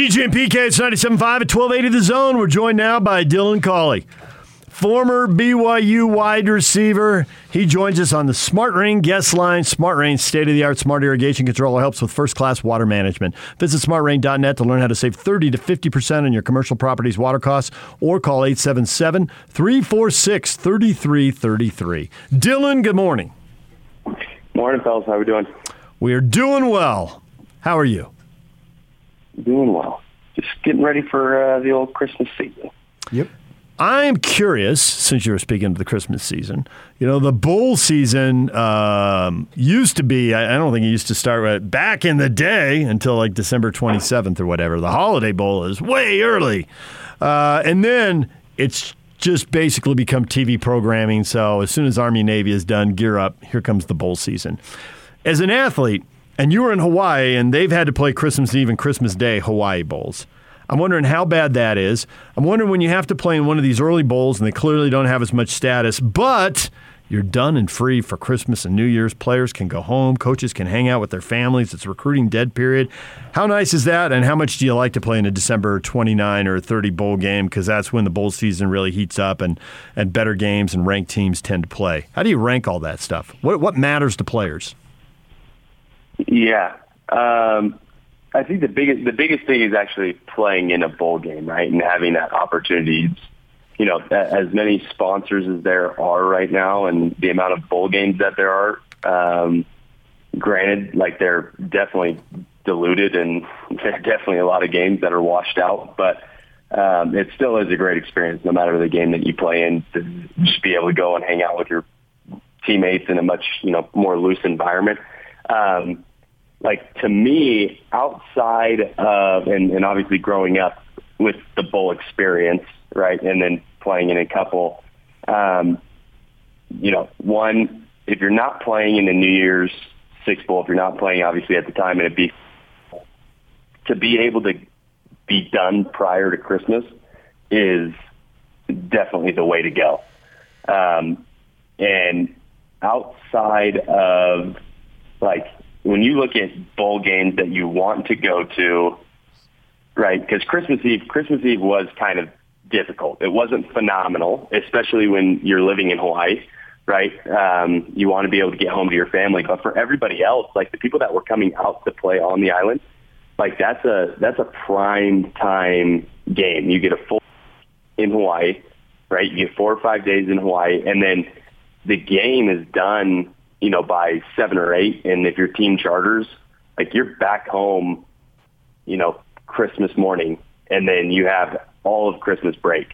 DJ and PK, it's 97.5 at 1280 The Zone. We're joined now by Dylan Collie, former BYU wide receiver. He joins us on the Smart Rain guest line. Smart Rain, state of the art smart irrigation controller, helps with first class water management. Visit smartrain.net to learn how to save 30 to 50% on your commercial property's water costs or call 877 346 3333. Dylan, good morning. Morning, fellas. How are we doing? We are doing well. How are you? Doing well. Just getting ready for uh, the old Christmas season. Yep. I'm curious, since you were speaking of the Christmas season, you know, the bowl season um, used to be, I, I don't think it used to start right, back in the day until like December 27th or whatever. The holiday bowl is way early. Uh, and then it's just basically become TV programming. So as soon as Army Navy is done, gear up, here comes the bowl season. As an athlete, and you were in Hawaii, and they've had to play Christmas Eve and Christmas Day Hawaii bowls. I'm wondering how bad that is. I'm wondering when you have to play in one of these early bowls, and they clearly don't have as much status, but you're done and free for Christmas and New Year's. Players can go home, coaches can hang out with their families. It's recruiting dead period. How nice is that? And how much do you like to play in a December 29 or 30 bowl game? Because that's when the bowl season really heats up and, and better games and ranked teams tend to play. How do you rank all that stuff? What, what matters to players? Yeah. Um, I think the biggest the biggest thing is actually playing in a bowl game, right, and having that opportunity. You know, as many sponsors as there are right now, and the amount of bowl games that there are. Um, granted, like they're definitely diluted, and there are definitely a lot of games that are washed out, but. Um, it still is a great experience, no matter the game that you play in, to just be able to go and hang out with your teammates in a much you know more loose environment. Um, like to me, outside of and, and obviously growing up with the bowl experience, right, and then playing in a couple, um, you know, one if you're not playing in the New Year's Six Bowl, if you're not playing obviously at the time, and it be to be able to be done prior to Christmas is definitely the way to go. Um, and outside of like when you look at bowl games that you want to go to, right? Because Christmas Eve, Christmas Eve was kind of difficult. It wasn't phenomenal, especially when you're living in Hawaii, right? Um, you want to be able to get home to your family, but for everybody else, like the people that were coming out to play on the island, like that's a that's a prime time game. You get a full in Hawaii, right? You get four or five days in Hawaii, and then the game is done you know, by seven or eight. And if your team charters, like you're back home, you know, Christmas morning, and then you have all of Christmas break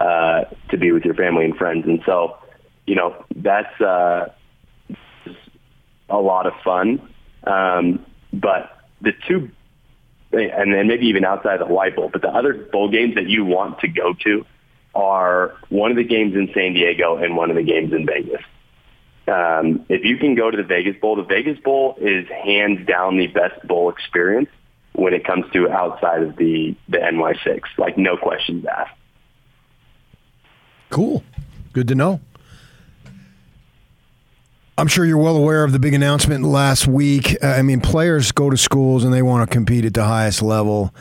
uh, to be with your family and friends. And so, you know, that's uh, a lot of fun. Um, but the two, and then maybe even outside of the Hawaii Bowl, but the other bowl games that you want to go to are one of the games in San Diego and one of the games in Vegas um, if you can go to the Vegas Bowl, the Vegas Bowl is hands down the best bowl experience when it comes to outside of the the NY6. Like no questions asked. Cool, good to know. I'm sure you're well aware of the big announcement last week. Uh, I mean, players go to schools and they want to compete at the highest level,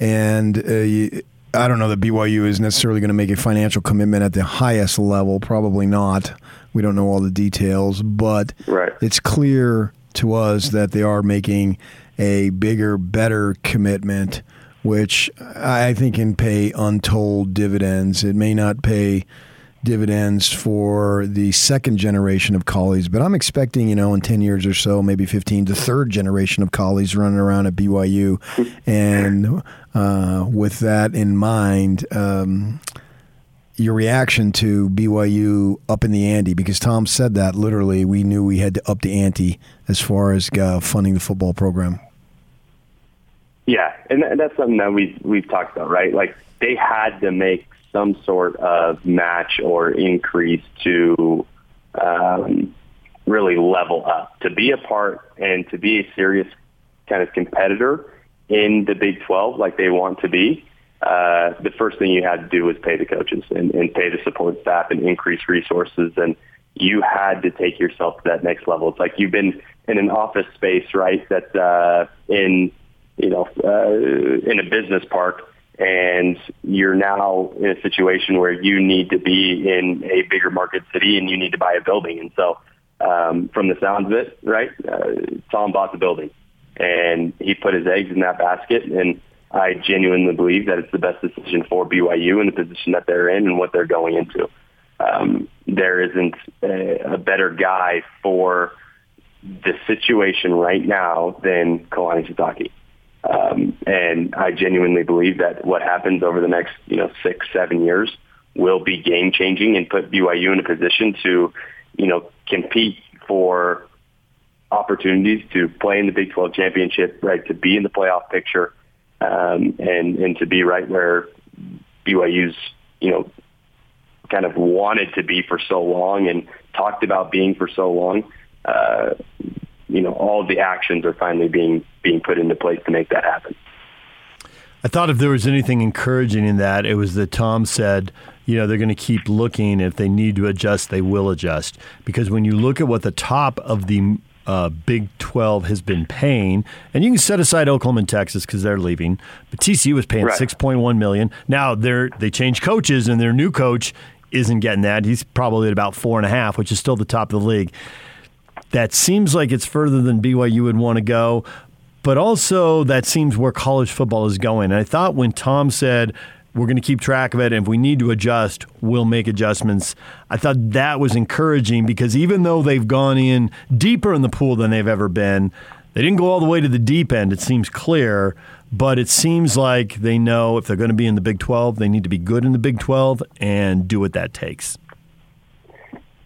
and uh, you, I don't know that BYU is necessarily going to make a financial commitment at the highest level. Probably not. We don't know all the details, but right. it's clear to us that they are making a bigger, better commitment, which I think can pay untold dividends. It may not pay dividends for the second generation of Collies, but I'm expecting, you know, in 10 years or so, maybe 15, the third generation of Collies running around at BYU. and uh, with that in mind, um, your reaction to BYU up in the ante because Tom said that literally we knew we had to up the ante as far as uh, funding the football program. Yeah, and that's something that we've we've talked about, right? Like they had to make some sort of match or increase to um, really level up to be a part and to be a serious kind of competitor in the Big 12 like they want to be uh, the first thing you had to do was pay the coaches and, and pay the support staff and increase resources. And you had to take yourself to that next level. It's like you've been in an office space, right? That's uh, in you know, uh, in a business park and you're now in a situation where you need to be in a bigger market city and you need to buy a building. And so, um, from the sounds of it, right, uh, Tom bought the building and he put his eggs in that basket. And I genuinely believe that it's the best decision for BYU in the position that they're in and what they're going into. Um, there isn't a, a better guy for the situation right now than Kalani Sitake. Um, and I genuinely believe that what happens over the next, you know, six, seven years will be game changing and put BYU in a position to, you know, compete for opportunities to play in the Big 12 championship, right, to be in the playoff picture, um, and, and to be right where BYU's, you know, kind of wanted to be for so long and talked about being for so long. Uh, you know, all the actions are finally being being put into place to make that happen. I thought if there was anything encouraging in that, it was that Tom said, you know, they're going to keep looking. If they need to adjust, they will adjust. Because when you look at what the top of the uh, Big 12 has been paying, and you can set aside Oklahoma and Texas because they're leaving, but TCU was paying right. 6.1 million. Now they're they changed coaches, and their new coach isn't getting that. He's probably at about four and a half, which is still the top of the league that seems like it's further than BYU would want to go, but also that seems where college football is going. And I thought when Tom said, we're going to keep track of it, and if we need to adjust, we'll make adjustments. I thought that was encouraging because even though they've gone in deeper in the pool than they've ever been, they didn't go all the way to the deep end, it seems clear. But it seems like they know if they're going to be in the Big 12, they need to be good in the Big 12 and do what that takes.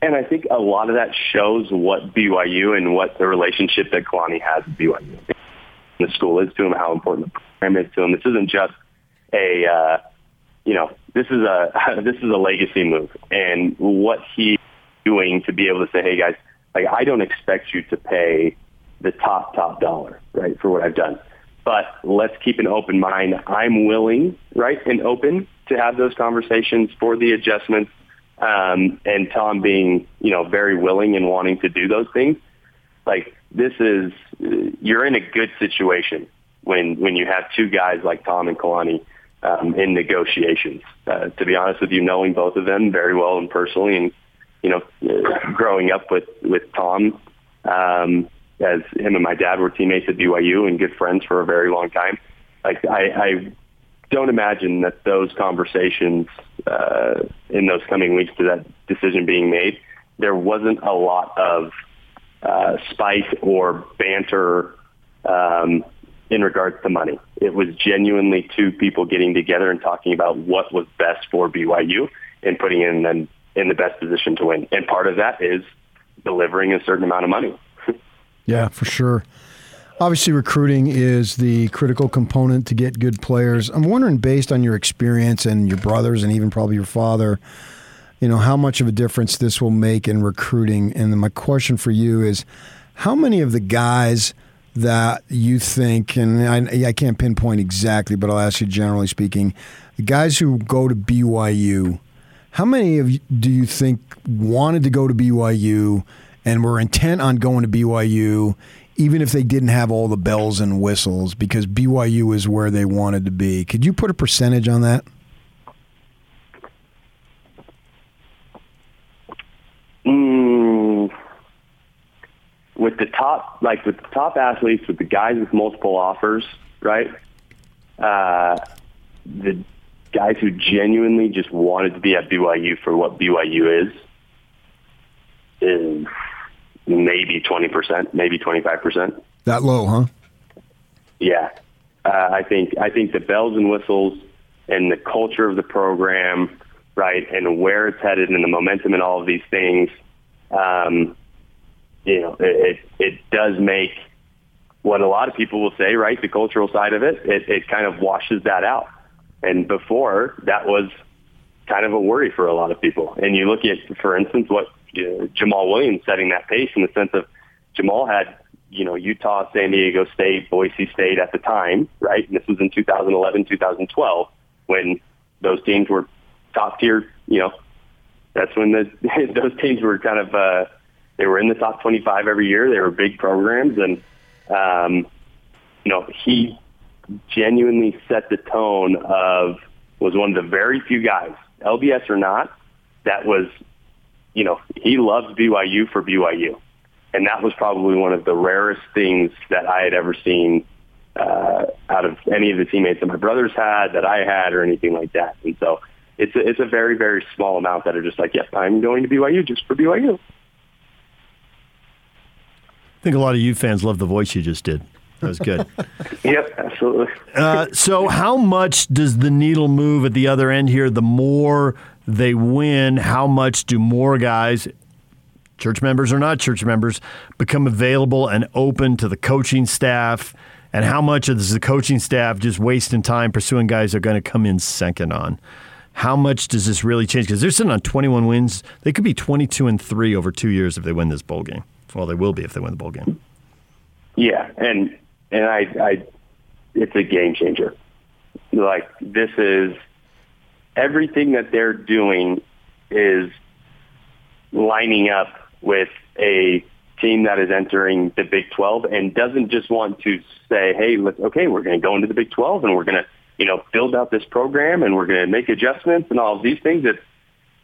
And I think a lot of that shows what BYU and what the relationship that Kalani has with BYU. The school is to him, how important the program is to him. This isn't just a, uh, you know, this is a this is a legacy move, and what he's doing to be able to say, hey guys, like I don't expect you to pay the top top dollar, right, for what I've done, but let's keep an open mind. I'm willing, right, and open to have those conversations for the adjustments um, and Tom being, you know, very willing and wanting to do those things. Like this is, you're in a good situation when when you have two guys like Tom and Kalani um, in negotiations. Uh, to be honest with you, knowing both of them very well and personally, and you know, growing up with with Tom, um, as him and my dad were teammates at BYU and good friends for a very long time. Like I, I don't imagine that those conversations uh, in those coming weeks to that decision being made, there wasn't a lot of uh, spite or banter um, in regards to money. It was genuinely two people getting together and talking about what was best for BYU and putting in them in the best position to win. And part of that is delivering a certain amount of money. yeah, for sure. Obviously, recruiting is the critical component to get good players. I'm wondering, based on your experience and your brothers and even probably your father, you know, how much of a difference this will make in recruiting. And my question for you is how many of the guys that you think, and I, I can't pinpoint exactly, but I'll ask you generally speaking, the guys who go to BYU, how many of you do you think wanted to go to BYU and were intent on going to BYU? even if they didn't have all the bells and whistles, because BYU is where they wanted to be. Could you put a percentage on that? With the top, like with the top athletes, with the guys with multiple offers, right? Uh, the guys who genuinely just wanted to be at BYU for what BYU is, is maybe 20%, maybe 25%. That low, huh? Yeah. Uh, I think I think the bells and whistles and the culture of the program, right, and where it's headed and the momentum and all of these things, um, you know, it, it does make what a lot of people will say, right, the cultural side of it, it, it kind of washes that out. And before, that was kind of a worry for a lot of people. And you look at, for instance, what uh, Jamaal Williams setting that pace in the sense of Jamaal had, you know, Utah, San Diego State, Boise State at the time, right? And this was in 2011, 2012 when those teams were top tier, you know, that's when the, those teams were kind of, uh, they were in the top 25 every year. They were big programs and, um, you know, he genuinely set the tone of was one of the very few guys, LDS or not, that was, you know, he loves BYU for BYU. And that was probably one of the rarest things that I had ever seen uh, out of any of the teammates that my brothers had, that I had, or anything like that. And so it's a, it's a very, very small amount that are just like, yep, I'm going to BYU just for BYU. I think a lot of you fans love the voice you just did. That was good. yep, absolutely. uh, so, how much does the needle move at the other end here? The more they win, how much do more guys, church members or not church members, become available and open to the coaching staff? And how much is the coaching staff just wasting time pursuing guys they're going to come in second on? How much does this really change? Because they're sitting on 21 wins. They could be 22 and three over two years if they win this bowl game. Well, they will be if they win the bowl game. Yeah, and and I, I, it's a game changer. Like this is everything that they're doing is lining up with a team that is entering the Big 12 and doesn't just want to say, "Hey, let's okay, we're going to go into the Big 12 and we're going to, you know, build out this program and we're going to make adjustments and all of these things." That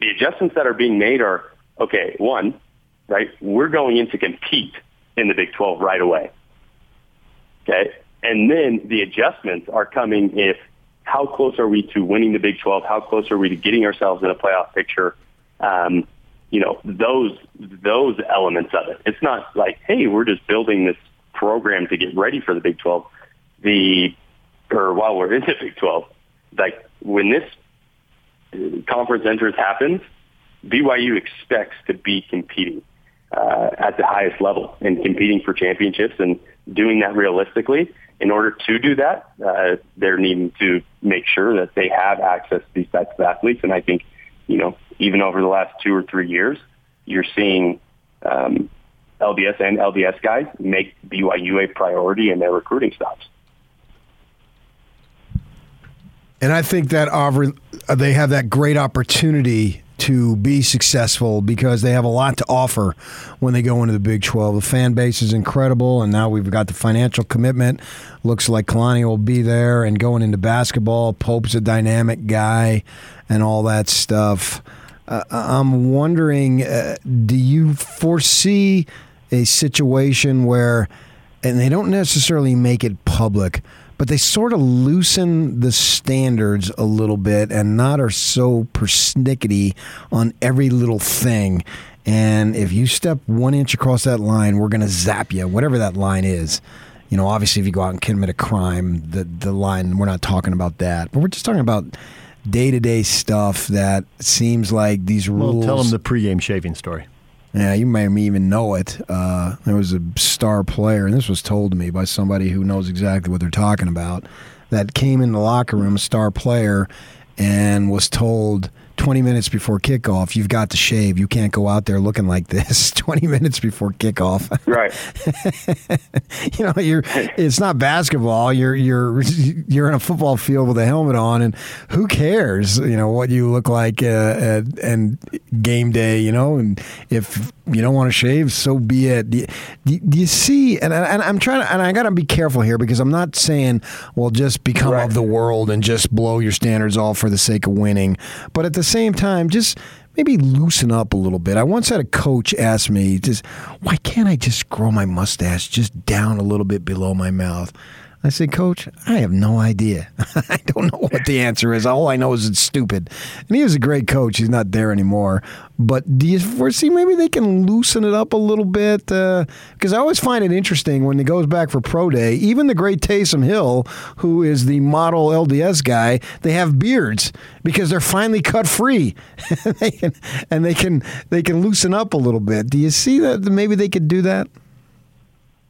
the adjustments that are being made are okay. One, right? We're going in to compete in the Big 12 right away. Okay. And then the adjustments are coming if how close are we to winning the Big 12? How close are we to getting ourselves in a playoff picture? Um, you know, those, those elements of it. It's not like, hey, we're just building this program to get ready for the Big 12. The, or while we're in the Big 12, like when this conference enters happens, BYU expects to be competing uh, at the highest level and competing for championships and doing that realistically. In order to do that, uh, they're needing to make sure that they have access to these types of athletes. And I think, you know, even over the last two or three years, you're seeing um, LDS and LDS guys make BYU a priority in their recruiting stops. And I think that Auburn, they have that great opportunity to be successful because they have a lot to offer when they go into the Big 12. The fan base is incredible, and now we've got the financial commitment. Looks like Kalani will be there, and going into basketball, Pope's a dynamic guy, and all that stuff. Uh, I'm wondering, uh, do you foresee a situation where, and they don't necessarily make it public, but they sort of loosen the standards a little bit and not are so persnickety on every little thing. And if you step one inch across that line, we're going to zap you, whatever that line is. You know, obviously, if you go out and commit a crime, the the line we're not talking about that, but we're just talking about day to day stuff that seems like these rules. Well, tell them the pregame shaving story. Yeah, you may even know it. Uh, there was a star player, and this was told to me by somebody who knows exactly what they're talking about, that came in the locker room, a star player, and was told 20 minutes before kickoff, you've got to shave. You can't go out there looking like this 20 minutes before kickoff. Right. you know, you're it's not basketball. You're you're you're in a football field with a helmet on and who cares, you know, what you look like uh, at, and game day, you know, and if you don't want to shave, so be it. Do you, do you see? And, and, I'm trying to, and I got to be careful here because I'm not saying, well, just become right. of the world and just blow your standards all for the sake of winning. But at the same time, just maybe loosen up a little bit. I once had a coach ask me, just why can't I just grow my mustache just down a little bit below my mouth? I said, Coach, I have no idea. I don't know what the answer is. All I know is it's stupid. And he was a great coach. He's not there anymore. But do you foresee maybe they can loosen it up a little bit? Because uh, I always find it interesting when he goes back for pro day. Even the great Taysom Hill, who is the model LDS guy, they have beards because they're finally cut free, they can, and they can they can loosen up a little bit. Do you see that maybe they could do that?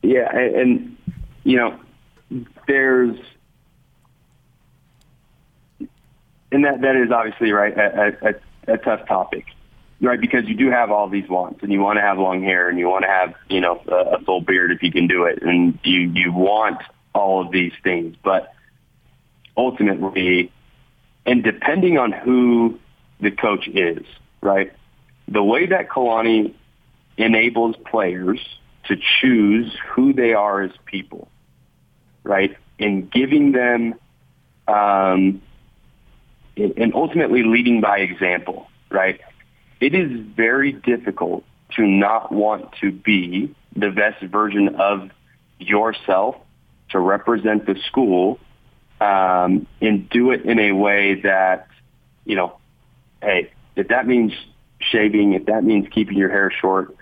Yeah, and, and you know there's and that that is obviously right a, a, a, tough topic, right? Because you do have all these wants, and you want to have long hair, and you want to have you know a, a full beard if you can do it, and you you want all of these things, but ultimately, and depending on who the coach is, right? The way that Kalani enables players to choose who they are as people right, and giving them, um, and ultimately leading by example, right? It is very difficult to not want to be the best version of yourself to represent the school um, and do it in a way that, you know, hey, if that means shaving, if that means keeping your hair short,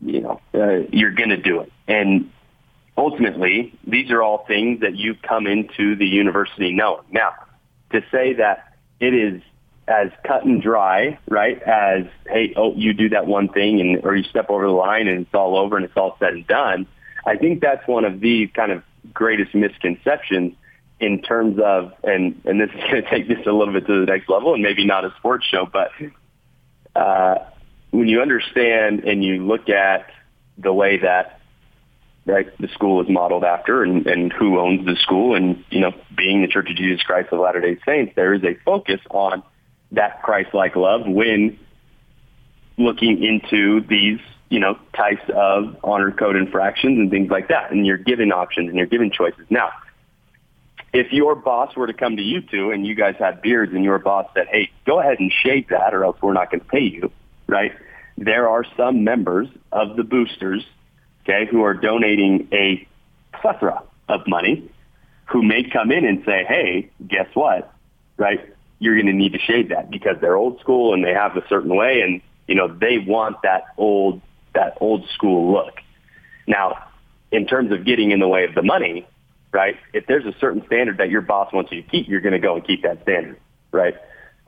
you know, uh, you're going to do it. And ultimately, these are all things that you come into the university knowing. Now, to say that it is as cut and dry, right, as, hey, oh, you do that one thing and, or you step over the line and it's all over and it's all said and done, I think that's one of the kind of greatest misconceptions in terms of, and, and this is going to take this a little bit to the next level and maybe not a sports show, but uh, when you understand and you look at the way that right the school is modeled after and, and who owns the school and you know being the Church of Jesus Christ of Latter Day Saints, there is a focus on that Christ-like love when looking into these you know types of honor code infractions and things like that, and you're given options and you're given choices. Now, if your boss were to come to you two and you guys had beards and your boss said, "Hey, go ahead and shave that, or else we're not going to pay you," right? There are some members of the boosters, okay, who are donating a plethora of money, who may come in and say, "Hey, guess what? Right? You're going to need to shave that because they're old school and they have a certain way, and you know they want that old that old school look." Now, in terms of getting in the way of the money, right? If there's a certain standard that your boss wants you to keep, you're going to go and keep that standard, right?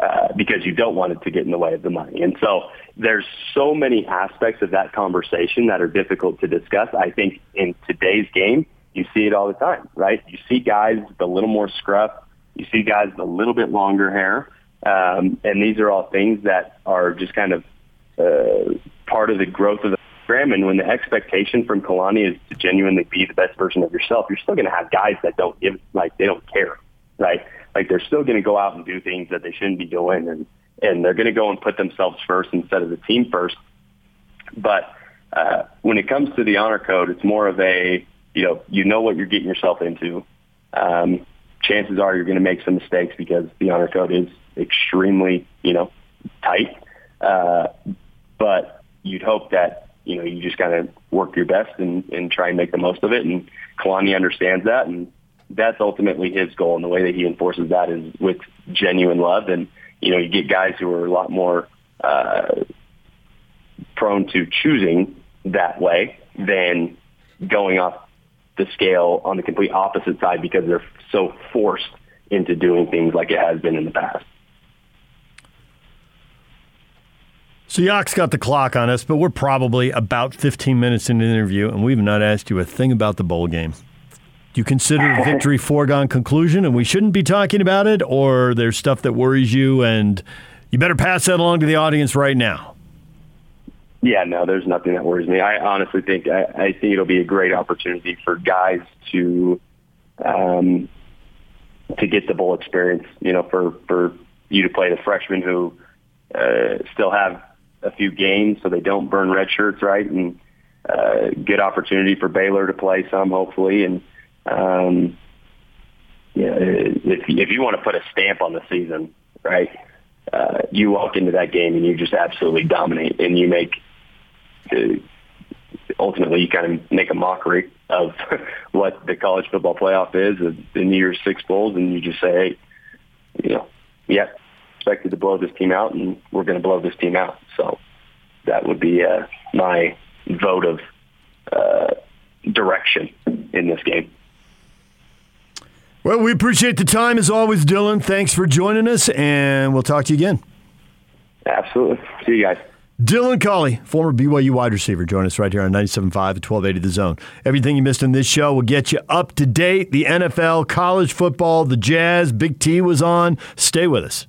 Uh, because you don't want it to get in the way of the money. And so there's so many aspects of that conversation that are difficult to discuss. I think in today's game, you see it all the time, right? You see guys with a little more scruff. You see guys with a little bit longer hair. Um, and these are all things that are just kind of uh, part of the growth of the program. And when the expectation from Kalani is to genuinely be the best version of yourself, you're still going to have guys that don't give, like, they don't care, right? Like they're still going to go out and do things that they shouldn't be doing. And, and they're going to go and put themselves first instead of the team first. But uh, when it comes to the honor code, it's more of a, you know, you know what you're getting yourself into. Um, chances are you're going to make some mistakes because the honor code is extremely, you know, tight. Uh, but you'd hope that you know, you just got to work your best and, and try and make the most of it. And Kalani understands that, and that's ultimately his goal. And the way that he enforces that is with genuine love. And you know, you get guys who are a lot more uh, prone to choosing that way than going off the scale on the complete opposite side because they're so forced into doing things like it has been in the past. So Yock's got the clock on us, but we're probably about 15 minutes into the interview, and we've not asked you a thing about the bowl game. You consider victory foregone conclusion, and we shouldn't be talking about it, or there's stuff that worries you, and you better pass that along to the audience right now? Yeah, no, there's nothing that worries me. I honestly think I, I think it'll be a great opportunity for guys to um, to get the bowl experience. You know, for for you to play the freshmen who uh, still have a few games so they don't burn red shirts, right? And uh, good opportunity for Baylor to play some, hopefully. And um, yeah, if if you want to put a stamp on the season, right? Uh, you walk into that game and you just absolutely dominate, and you make the ultimately you kind of make a mockery of what the college football playoff is, the New Year's Six bowls, and you just say, hey, you know, yeah, expected to blow this team out, and we're going to blow this team out. So that would be uh, my vote of uh, direction in this game. Well, we appreciate the time as always, Dylan. Thanks for joining us, and we'll talk to you again. Absolutely. See you guys. Dylan Collie, former BYU wide receiver, join us right here on 97.5 at 1280 The Zone. Everything you missed in this show will get you up to date. The NFL, college football, the Jazz, Big T was on. Stay with us.